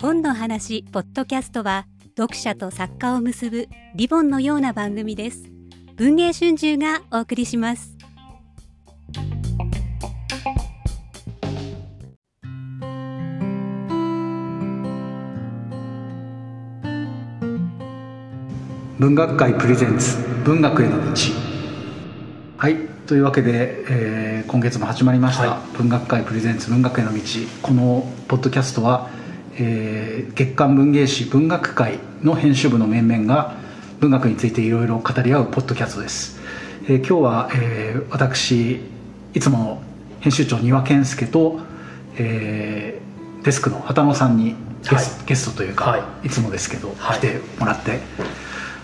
本の話ポッドキャストは読者と作家を結ぶリボンのような番組です。文藝春秋がお送りします。文学界プレゼンツ文学への道。はい。というわけで、えー今月も始まりました、は文学界プレゼンツ文学への道。このポッドキャストは、えー月刊文芸誌文学界の編集部の面々が文学についていろいろ語り合うポッドキャストです、えー今日は、えー私いつもの編集長丹羽健介と、えーデスクの畑野さんにゲス,、はい。ゲストというか、、はいつもですけど、はい。来てもらって。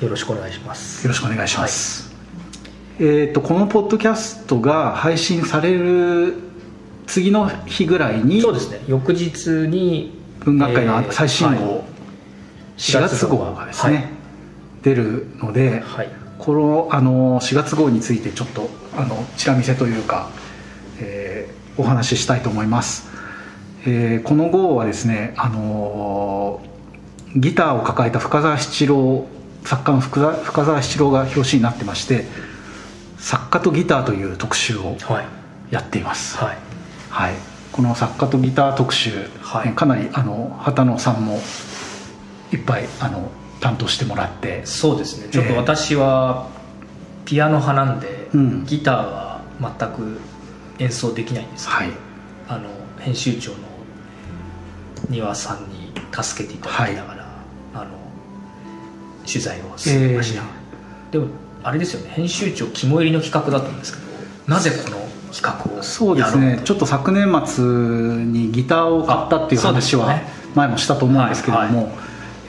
よろしくお願いします。よろしくお願いします、えっ、とこのポッドキャストが配信される次の日ぐらいにそうですね。翌日に文学界えーの最新号、はい。4月号がですね、はい。出るので、はい。このあの4月号についてちょっとあのチラ見せというか、えーお話ししたいと思います、えーこの号はですねあのーギターを抱えた深澤七郎作家の深澤深澤七郎が表紙になってまして作家とギターという特集をはい。やっています。はい。はい、この作家とギター特集、はい。えかなりあの畑野さんもいっぱいあの担当してもらって。そうですね。ちょっと私はピアノ派なんで、うん。ギターは全く演奏できないんですけど、はい。あの編集長の庭さんに助けていただきながら、あの取材を進めました、でもあれですよね。編集長肝入りの企画だったんですけどなぜこの企画をそうですね。ちょっと昨年末にギターを買ったっていう話は前もしたと思うんですけれども、はい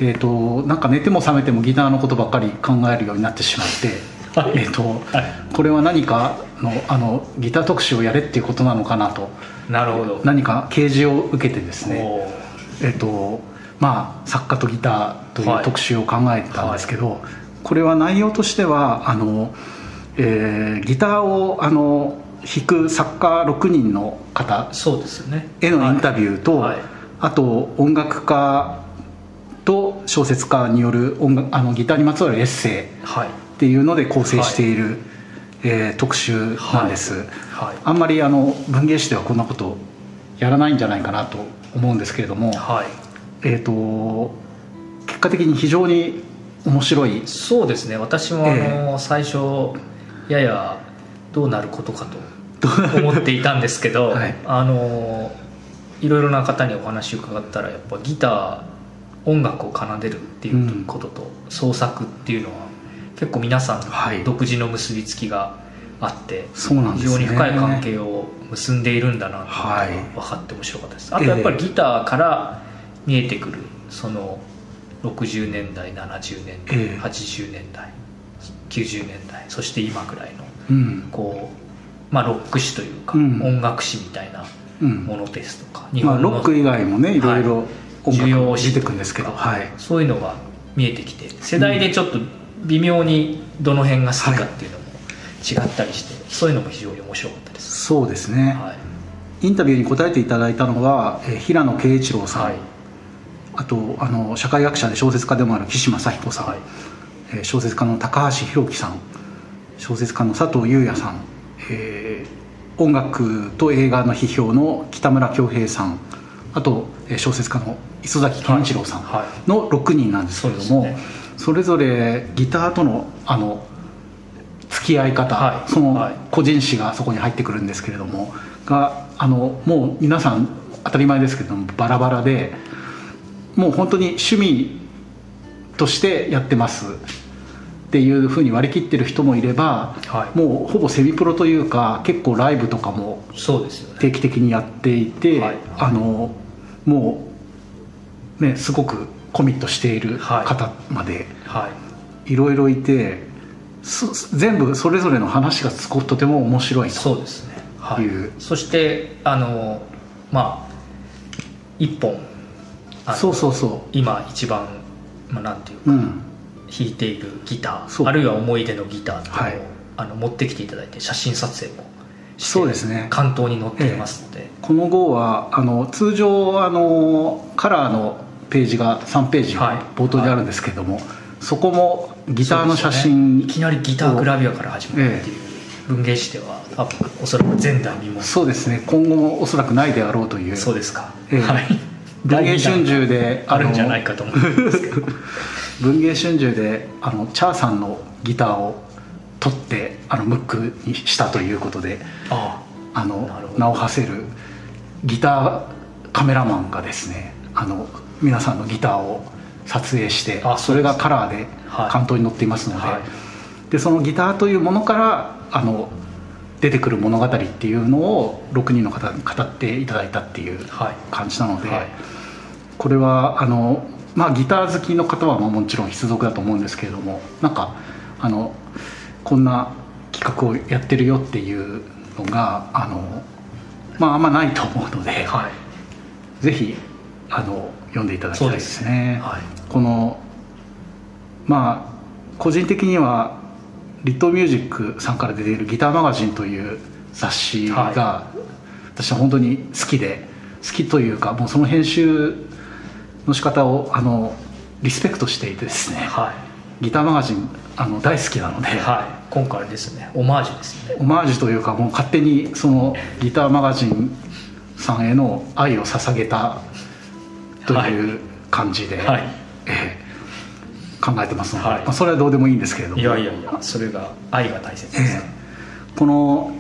えー、となんか寝ても覚めてもギターのことばっかり考えるようになってしまって、はい。えーとはい。これは何かのあのギター特集をやれっていうことなのかなと。なるほど。何か啓示を受けてですね、えっとまあ、作家とギターというはい。特集を考えてたんですけど、これは内容としてはあの、えーギターをあの弾く作家6人の方そうですよね。へのインタビューと、はい。あと音楽家と小説家による音楽あのギターにまつわるエッセイはい。っていうので構成している、えー特集なんです、はい。あんまりあの文芸誌ではこんなことやらないんじゃないかなと思うんですけれども、はい。えー、と結果的に非常に面白い？そうですね。私もあの、え最初ややどうなることかと思っていたんですけど、はい。あのいろいろな方にお話を伺ったらやっぱギター音楽を奏でるっていうことと、創作っていうのは結構皆さんはい。独自の結びつきがあって、そうなんですね。非常に深い関係を結んでいるんだなっていうのがはい。分かって面白かったです、あとやっぱりギターから見えてくるその60年代70年代、ええ。80年代90年代そして今ぐらいのうん。こう、まあ、ロック史というか、うん。音楽史みたいなうん。ものですとか、まあ、ロック以外もねい。ろいろはい音需要史楽出てくるんですけど、はい、そういうのが見えてきて世代でちょっと微妙にどの辺が好きかっていうのも違ったりして、そういうのも非常に面白かったです、そうですね、はい。インタビューに答えていただいたのは、えー平野啓一郎さん、はいあとあの社会学者で小説家でもある岸正彦さん、はい。えー小説家の高橋弘樹さん。小説家の佐藤裕也さん、えー音楽と映画の批評の北村恭平さん。あと、えー小説家の磯崎健一郎さんはい。はの6人なんですけれども、そうですね。それぞれギターとのあの付き合い方、はい。そのはい。個人誌がそこに入ってくるんですけれどもがあのもう皆さん当たり前ですけれどもバラバラでもう本当に趣味としてやってます。っていうふうに割り切ってる人もいれば、はい。もうほぼセミプロというか結構ライブとかも定期的にやっていて、はい。あのもうねすごくコミットしているはい。方まではい。いろいろいて、す全部それぞれの話がすごくとても面白いとそうですね、はい。いう。そしてあのまあ一本そうそうそ今一番、まあ、なんていうかううん。弾いているギターあるいは思い出のギターっていうのを、はい。あの持ってきていただいて写真撮影もそうですね。関東に載っていますので、ええ、この号はあの通常あのカラーのページが3ページ冒頭であるんですけども、はい。はい、そこもギターの写真、ね、いきなりギターグラビアから始まるっていう、え、文芸誌では多分おそらく前代未聞。そうですね。今後もおそらくないであろうという。そうですか、はい文芸春秋であるんじゃないかと思うんですけど。文芸春秋であのチャーさんのギターを取ってあのムックにしたということであの名を馳せるギターカメラマンがですねあの皆さんのギターを撮影してそれがカラーで関東に載っていますのではい、でそのギターというものからあの出てくる物語っていうのを6人の方に語っていただいたっていう感じなので、はい。はい、これはあの、まあ、ギター好きの方はもちろん必読だと思うんですけれどもなんかあのこんな企画をやってるよっていうのがあの、まあ、あんまないと思うので、はい、ぜひあの読んでいただきたいですね。すね。はい、このまあ個人的にはリットミュージックさんから出ている「ギターマガジン」という雑誌が、はい、私は本当に好きで好きというかもうその編集の仕方をあのリスペクトしていてですね、はい、ギターマガジンあの大好きなので、はい、今回ですねオマージュですね。オマージュというかもう勝手にそのギターマガジンさんへの愛を捧げたという感じで、はい、えー、考えてますので、はい、まあ、それはどうでもいいんですけれども。いやいやいやそれが愛が大切です、えー、この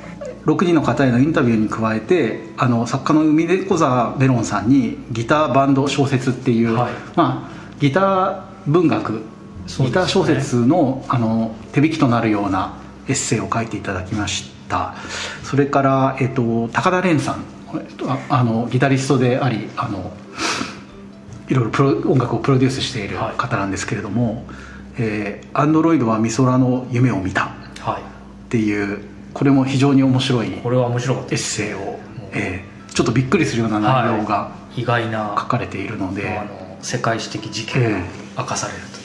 6人の方へのインタビューに加えてあの作家の海出小沢ベロンさんにギターバンド小説っていう、はい、まあ、ギター文学ギター小説のあの手引きとなるようなエッセイを書いていただきました。それから、えっと、高田蓮さんあのギタリストでありあのいろいろプロ音楽をプロデュースしている方なんですけれども「はい、えー、アンドロイドは美空の夢を見た」っていう、これも非常に面白いエッセイを、えー、ちょっとびっくりするような内容が、意外な書かれているので、あの世界史的事件が明かされると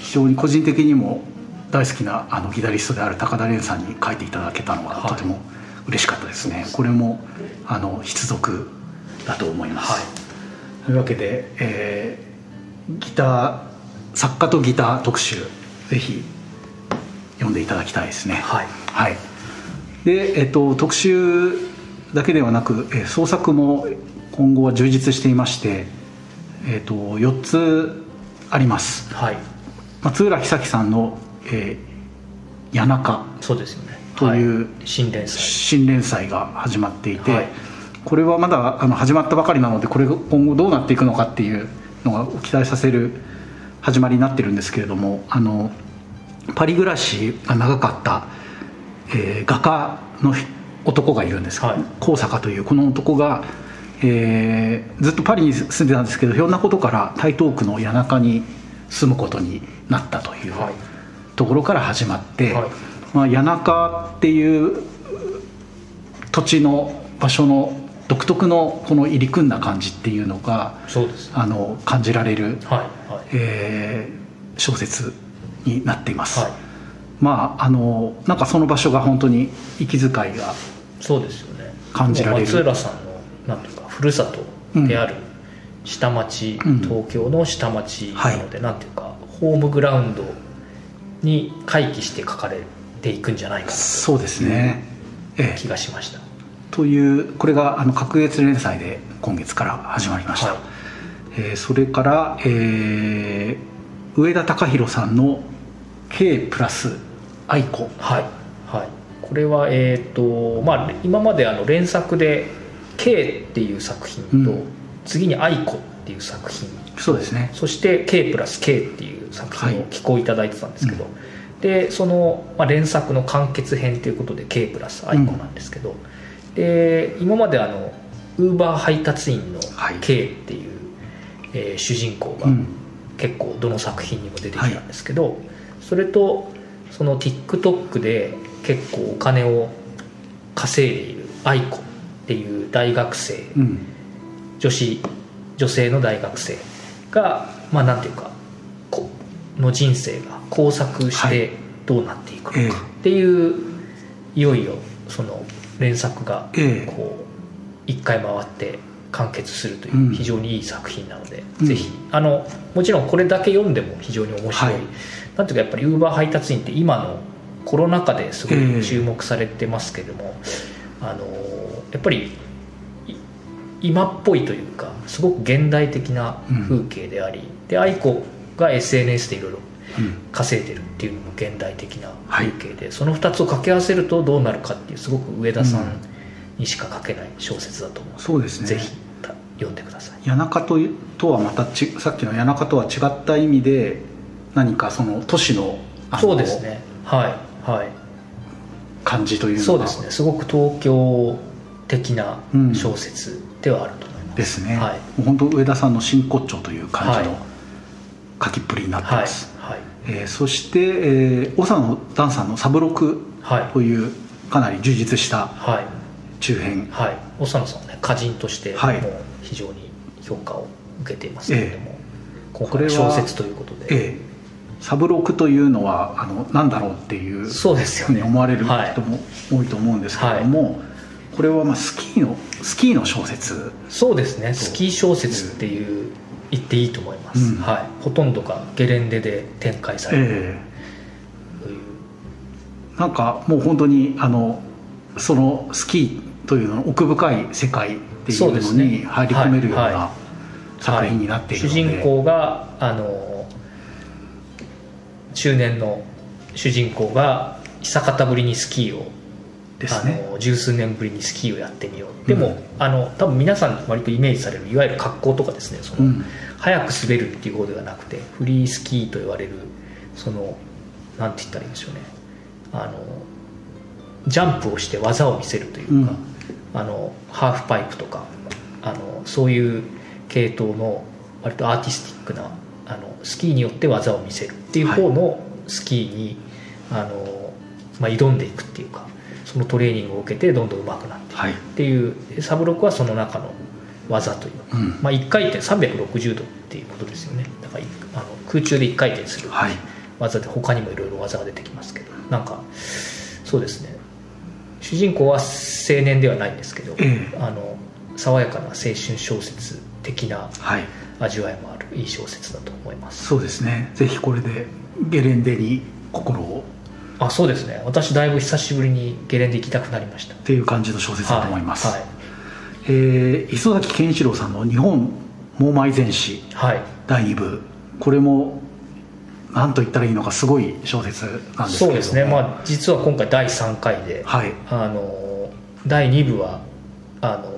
非常に個人的にも大好きなあのギタリストである高田蓮さんに書いていただけたのはとても嬉しかったですね、はい、これもあの必読だと思います、はい、というわけで、えー、ギター作家とギター特集ぜひ読んでいただきたいですね。はい、はい、で、えっと、特集だけではなく、えー、創作も今後は充実していまして、えっと、4つあります。はい。松浦久樹さんの「えー、谷中」そうですよね。という、新連載。新連載が始まっていて、はい、これはまだあの始まったばかりなのでこれが今後どうなっていくのかっていうのが期待させる始まりになってるんですけれどもあのパリ暮らしが長かった、えー、画家の男がいるんです。はい、高坂というこの男が、えー、ずっとパリに住んでたんですけどひょんなことから台東区の谷中に住むことになったというところから始まって、はい、まあ、谷中っていう土地の場所の独特のこの入り組んだ感じっていうのがあの感じられる、はいはい、えー、小説になっています、はい、まああのなんかその場所が本当に息遣いがそうですよね。感じられる。松浦さんのなんとかふるさとである、下町、うん、東京の下町なので、はい、なんていうかホームグラウンドに回帰して書かれていくんじゃないかなそうですね、ええ、気がしました。というこれがあの隔月連載で今月から始まりました、はい、えー、それから、えー、上田隆弘さんの「K プラス愛子」はい、はい、これは、えーとまあ、今まであの連作で「K」っていう作品と、うん。次に「愛子」っていう作品。そうですね。そして「K プラス K」っていう作品を寄稿いただいてたんですけど、はいうん、でその、まあ、連作の完結編ということで「K プラス愛子」なんですけど、うん、で今まであのウーバー配達員の K っていう、はい、えー、主人公が結構どの作品にも出てきたんですけど、はい、それとその TikTok で結構お金を稼いでいる愛子っていう大学生、うん。女子女性の大学生がまあなんていうかこの人生が交錯してどうなっていくのかっていう、いよいよその連作がええ。こう一回回って完結するというん。う非常にいい作品なので、うん。ぜひあのもちろんこれだけ読んでも非常に面白い、はい。なんていうかやっぱりウーバー配達員って今のコロナ禍ですごええ。い注目されてますけれども、あのやっぱりい今っぽいというかすごく現代的な風景であり、で愛子が SNS でいろいろうん稼いでるっていうのも現代的な風景で、その2つを掛け合わせるとどうなるかっていうすごく上田さんにしか書けない小説だと思うので、そうですね。ぜひた読んでください。谷中ととはまたちさっきの谷中とは違った意味で何かその都市のあのそうですね。はいはい。感じというのが。そうですね。すごく東京的なうん。小説ではあると思います、ですね、はい。もう本当上田さんの真骨頂という感じのはい。書きっぷりになってはいます、はいえーそして、えー長野ダンさんの「サブロクはい」というかなり充実したはい。中編。はい。長野さんはね歌人としても非常に評価を受けていますけれども、今これは小説ということで、ええ。サブロクというのはあのなんだろうっていうそうですよね。思われる人はい。も多いと思うんですけれども、これはまあスキーのスキーの小説。そうですね。スキー小説っていう言っていいと思います、うん。はい、ほとんどがゲレンデで展開される。えという、え。なんかもう本当にあのそのスキーというのの奥深い世界っていうのに入り込めるような作品になっているので、主人公があの中年の主人公が久方ぶりにスキーをですね。あの十数年ぶりにスキーをやってみよう。でも、うん。あの多分皆さん割とイメージされるいわゆる格好とかですね。その、うん。早く滑るっていうことではなくてフリースキーと言われるそのなんて言ったらいいんでしょうね。あのジャンプをして技を見せるというか、あのハーフパイプとかあのそういう系統の割とアーティスティックなあのスキーによって技を見せるっていう方のスキーに、あのまあ、挑んでいくっていうかそのトレーニングを受けてどんどん上手くなってっていうサブロクはその中の技というか、うん。まあ、1回転360度っていうことですよね。だからいあの空中で1回転するはい。技で他にもいろいろ技が出てきますけどなんかそうですね。主人公は青年ではないんですけど、ええ。あの爽やかな青春小説的なはい。味わいもあるいい小説だと思います。そうですね。ぜひこれでゲレンデに心をあそうですね。私だいぶ久しぶりにゲレンデ行きたくなりました。っていう感じの小説だと思います、はい。えー磯崎健一郎さんの「日本猛獰前史はい、はい第2部」これも何と言ったらいいのかすごい小説なんですけそうですね。まあ実は今回第3回で、はい。あの第2部はあの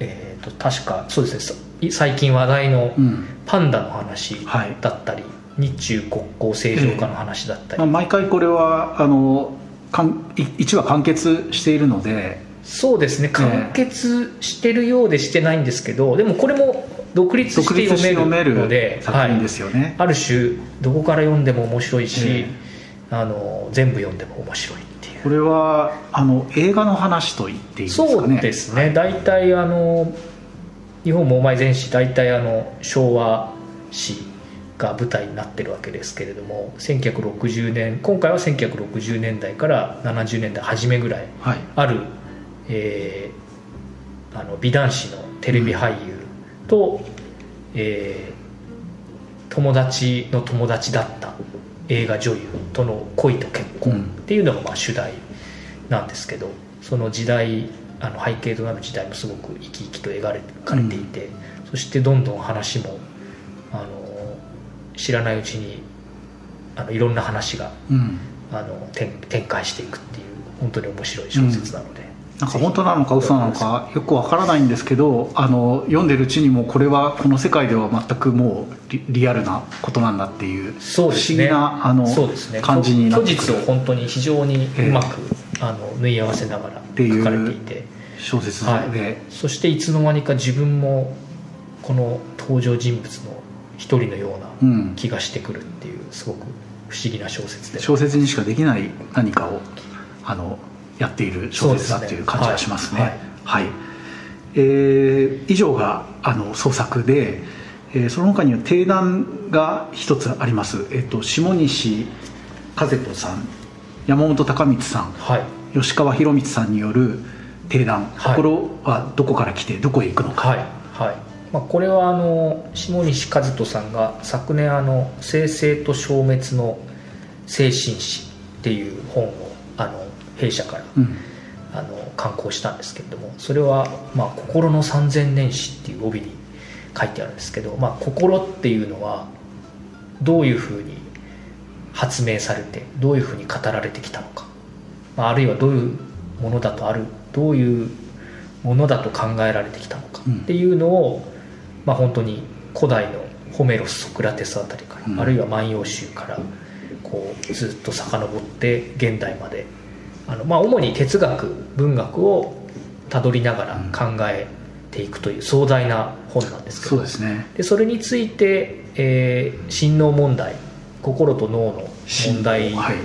えー、と確かそうですね。さ最近話題のうん。パンダの話はい。だったり、日中国交正常化の話だったり、まあ、毎回これはあのかん1話完結しているので。そうですね。完結してるようでしてないんですけど、でもこれも独立独して読めるのるで作品ですよね、ある種どこから読んでも面白いし、えあの全部読んでも面白いっていう。これはあの映画の話と言っていいですかね。そうですね、大体あの日本もお前前史大体あの昭和史が舞台になってるわけですけれども1960年今回は1960年代から70年代初めぐらいはい。ある、えーあの美男子のテレビ俳優と、えー友達の友達だった映画女優との恋と結婚っていうのがまあ主題なんですけどその時代あの背景となる時代もすごく生き生きと描かれていて、そしてどんどん話も知らないうちにあのいろんな話がうん。あの展展開していくっていう本当に面白い小説なので、なんか本当なのか嘘なのかよくわからないんですけどあの読んでるうちにもこれはこの世界では全くもうリリアルなことなんだっていうそうですね。不思議なあのそうですね。感じになって虚実をくる本当に非常にうまく、あの縫い合わせながら書かれていて。小説で、はい。そしていつの間にか自分もこの登場人物の一人のよううなん。気がしてくるっていうすごく不思議な小説で。小説にしかできない何かをあのやっている小説だっていう感じがしますね。すねはい。えー以上があの創作で、えーその他には定談が一つあります、えっと下西和子さん山本隆光さん、はい。え吉川博光さんによる定談、はい。心はどこから来てどこへ行くのか、はい。はいまあ、これはあの下西和人さんが昨年あの「生成と消滅の精神史」っていう本をあの弊社からうん。あの刊行したんですけれどもそれは、まあ「心の三千年史」っていう帯に書いてあるんですけど、まあ、心っていうのはどういうふうに発明されてどういうふうに語られてきたのか、まあ、あるいはどういうものだとあるどういうものだと考えられてきたのかうんっていうのを、まあ、本当に古代のホメロスソクラテスあたりから、うん。あるいは「万葉集」からこうずっと遡って現代まであの、まあ、主に哲学文学をたどりながら考えていくという壮大な本なんですけどそうですね。でそれについて、えー心脳問題心と脳の問題はい。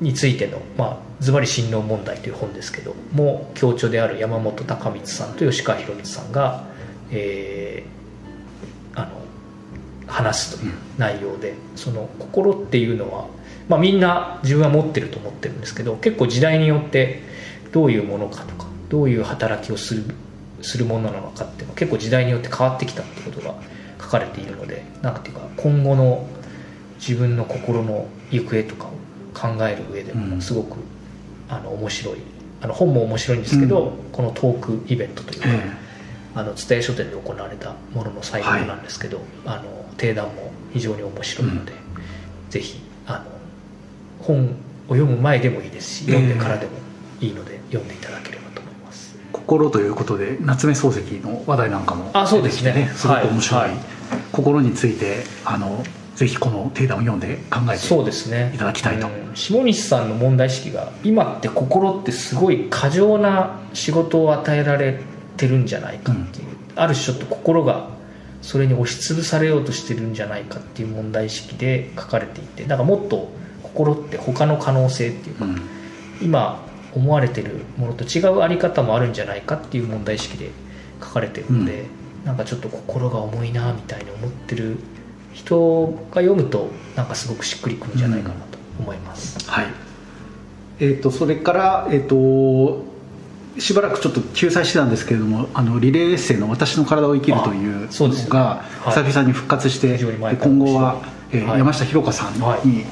についての、まあ、ズバリ心脳問題という本ですけども教著である山本隆光さんと吉川博光さんが、えーあの話すという内容で、その心っていうのは、まあ、みんな自分は持ってると思ってるんですけど結構時代によってどういうものかとかどういう働きをするするものなのかっていうのは結構時代によって変わってきたってことが書かれているのでなんていうか今後の自分の心の行方とかを考える上でうん。もすごく、あの面白い。あの本も面白いんですけど、このトークイベントというか、えあの蔦屋書店で行われたものの最後なんですけど、あの定談も非常に面白いので、ぜひあの本を読む前でもいいですし読んでからでもいいので、読んでいただければと思います。え心ということで夏目漱石の話題なんかもあそうですね。出てきてすごく面白い、はい。はい心についてあのぜひこの定談を読んで考えていただきたいと。うん。下西さんの問題意識が今って心ってすごい過剰な仕事を与えられてるんじゃないかっていう、ある種ちょっと心がそれに押しつぶされようとしてるんじゃないかっていう問題意識で書かれていてだからもっと心って他の可能性っていうか、うん。今思われてるものと違うあり方もあるんじゃないかっていう問題意識で書かれてるので、なんかちょっと心が重いなみたいに思ってる人が読むとなんかすごくしっくりくるんじゃないかなと思います、はい。えー、とそれから、えー、としばらくちょっと救済してたんですけれどもあのリレーエッセイの「私の体を生きる」というのがはい。久々に復活して、非常に前でから今後は、えーはい。山下ひろ香さんはい。に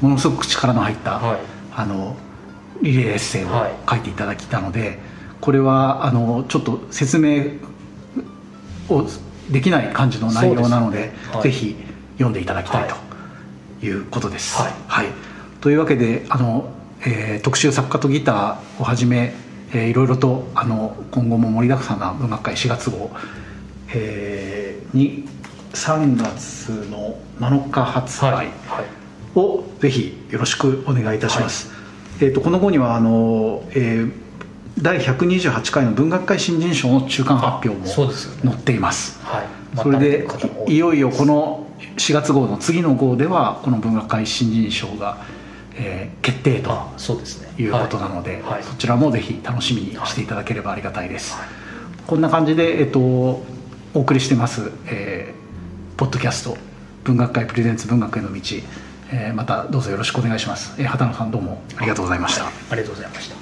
ものすごく力の入った、はい。あのリレーエッセイをはい。書いていただきたので、これはあのちょっと説明をできない感じの内容なのでね。はい。ぜひ読んでいただきたいはということです。はい。というわけであの、えー特集作家とギターをはじめ、えーいろいろとあの今後も盛りだくさんな文学会4月号、えーに3月の7日発売、はいはい。をぜひよろしくお願いいたします、えー、とこの後にはあの、えー第128回の文学会新人賞の中間発表も載っています。はい。それでいいよいよこの4月号の次の号ではこの文学会新人賞が、えー決定とあそうですね。いうことなので、はい。はい。そちらもぜひ楽しみにしていただければありがたいです、はい。こんな感じで、えっと、お送りしてます、えーポッドキャスト文学会プレゼンツ文学への道、えーまたどうぞよろしくお願いします、えー畑野さんどうもありがとうございました、ありがとうございました